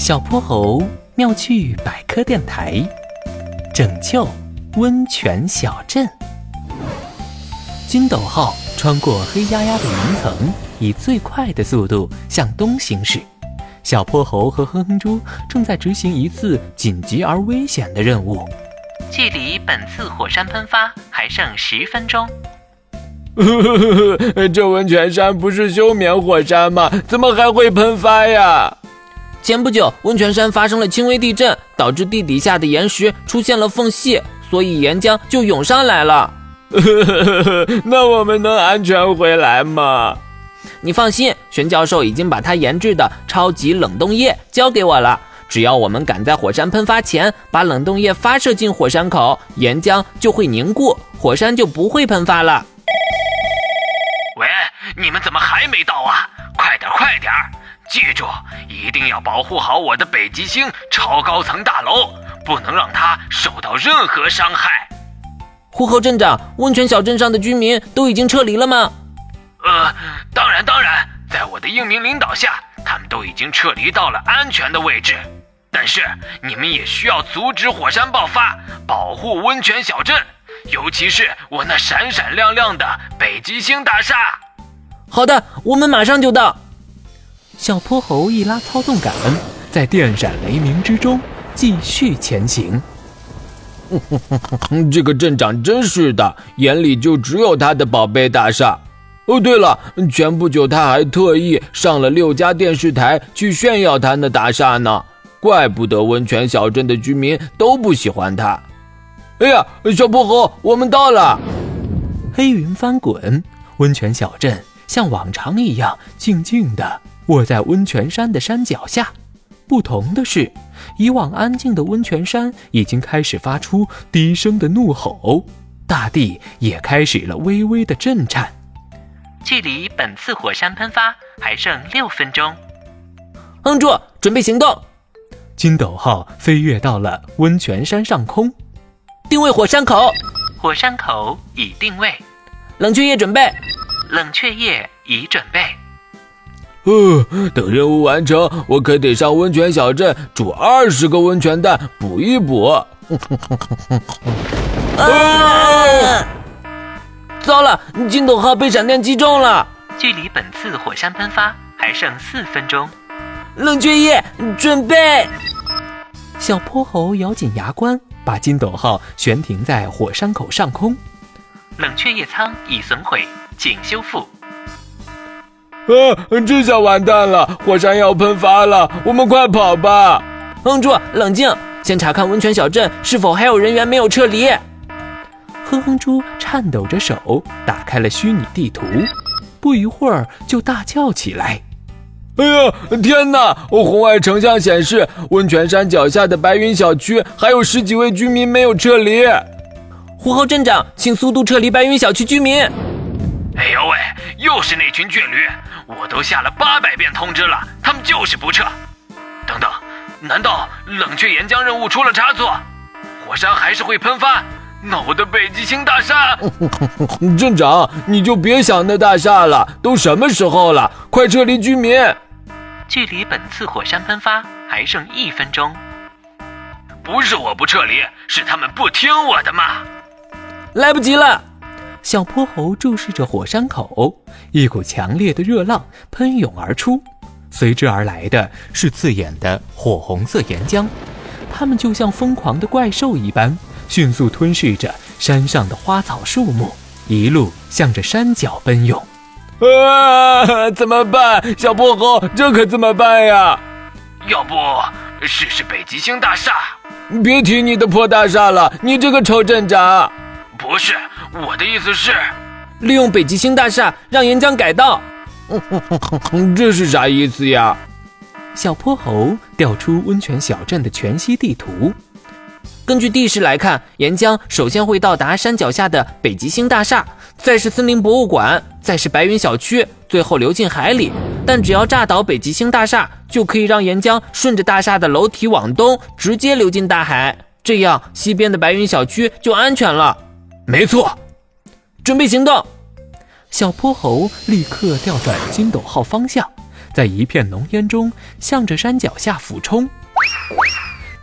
小泼猴妙趣百科电台，拯救温泉小镇。金斗号穿过黑压压的云层，以最快的速度向东行驶。小泼猴和哼哼猪正在执行一次紧急而危险的任务，距离本次火山喷发还剩十分钟。这温泉山不是休眠火山吗？怎么还会喷发呀？前不久，温泉山发生了轻微地震，导致地底下的岩石出现了缝隙，所以岩浆就涌上来了。那我们能安全回来吗？你放心，玄教授已经把他研制的超级冷冻液交给我了。只要我们赶在火山喷发前把冷冻液发射进火山口，岩浆就会凝固，火山就不会喷发了。喂，你们怎么还没到啊？快点，快点！记住，一定要保护好我的北极星超高层大楼，不能让它受到任何伤害。呼和镇长，温泉小镇上的居民都已经撤离了吗？呃，当然，当然，在我的英明领导下，他们都已经撤离到了安全的位置。但是你们也需要阻止火山爆发，保护温泉小镇，尤其是我那闪闪亮亮的北极星大厦。好的，我们马上就到。小泼猴一拉操纵杆，在电闪雷鸣之中继续前行。这个镇长真是的，眼里就只有他的宝贝大厦。哦，对了，前不久他还特意上了六家电视台去炫耀他那大厦呢，怪不得温泉小镇的居民都不喜欢他。哎呀，小泼猴，我们到了！黑云翻滚，温泉小镇像往常一样静静的。卧在温泉山的山脚下，不同的是，以往安静的温泉山已经开始发出低声的怒吼，大地也开始了微微的震颤。距离本次火山喷发还剩六分钟，哼住，准备行动！金斗号飞跃到了温泉山上空，定位火山口，火山口已定位，冷却液准备，冷却液已准备。呃，等任务完成，我可得上温泉小镇煮二十个温泉蛋补一补。啊！糟了，金斗号被闪电击中了。距离本次火山喷发还剩四分钟，冷却液准备。小泼猴咬紧牙关，把金斗号悬停在火山口上空。冷却液舱已损毁，请修复。啊！这下完蛋了，火山要喷发了，我们快跑吧！哼住，冷静，先查看温泉小镇是否还有人员没有撤离。哼哼猪颤抖着手打开了虚拟地图，不一会儿就大叫起来：“哎呀，天哪！红外成像显示，温泉山脚下的白云小区还有十几位居民没有撤离。呼候镇长，请速度撤离白云小区居民。”哎呦喂，又是那群倔驴！我都下了八百遍通知了，他们就是不撤。等等，难道冷却岩浆任务出了差错？火山还是会喷发？那我的北极星大厦…… 镇长，你就别想那大厦了，都什么时候了？快撤离居民！距离本次火山喷发还剩一分钟。不是我不撤离，是他们不听我的嘛！来不及了。小泼猴注视着火山口，一股强烈的热浪喷涌而出，随之而来的是刺眼的火红色岩浆，它们就像疯狂的怪兽一般，迅速吞噬着山上的花草树木，一路向着山脚奔涌。啊！怎么办？小泼猴，这可怎么办呀？要不试试北极星大厦？别提你的破大厦了，你这个臭镇长！不是。我的意思是，利用北极星大厦让岩浆改道。这是啥意思呀？小泼猴调出温泉小镇的全息地图。根据地势来看，岩浆首先会到达山脚下的北极星大厦，再是森林博物馆，再是白云小区，最后流进海里。但只要炸倒北极星大厦，就可以让岩浆顺着大厦的楼体往东，直接流进大海。这样，西边的白云小区就安全了。没错。准备行动！小泼猴立刻调转金斗号方向，在一片浓烟中向着山脚下俯冲。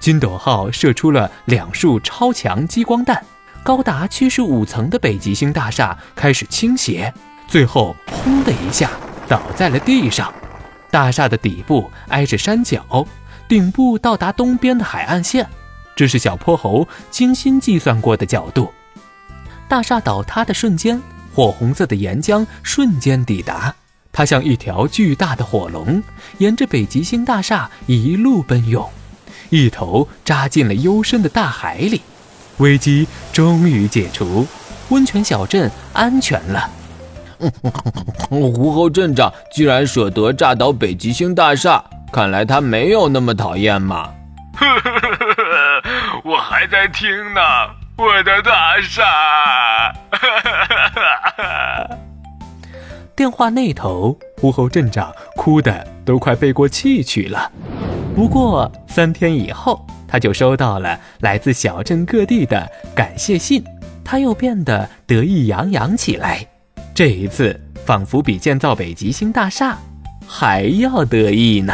金斗号射出了两束超强激光弹，高达七十五层的北极星大厦开始倾斜，最后轰的一下倒在了地上。大厦的底部挨着山脚，顶部到达东边的海岸线，这是小泼猴精心计算过的角度。大厦倒塌的瞬间，火红色的岩浆瞬间抵达，它像一条巨大的火龙，沿着北极星大厦一路奔涌，一头扎进了幽深的大海里。危机终于解除，温泉小镇安全了。胡猴镇长居然舍得炸倒北极星大厦，看来他没有那么讨厌嘛。我还在听呢，我的大厦。电话那头，狐猴镇长哭得都快背过气去了。不过三天以后，他就收到了来自小镇各地的感谢信，他又变得得意洋洋起来。这一次，仿佛比建造北极星大厦还要得意呢。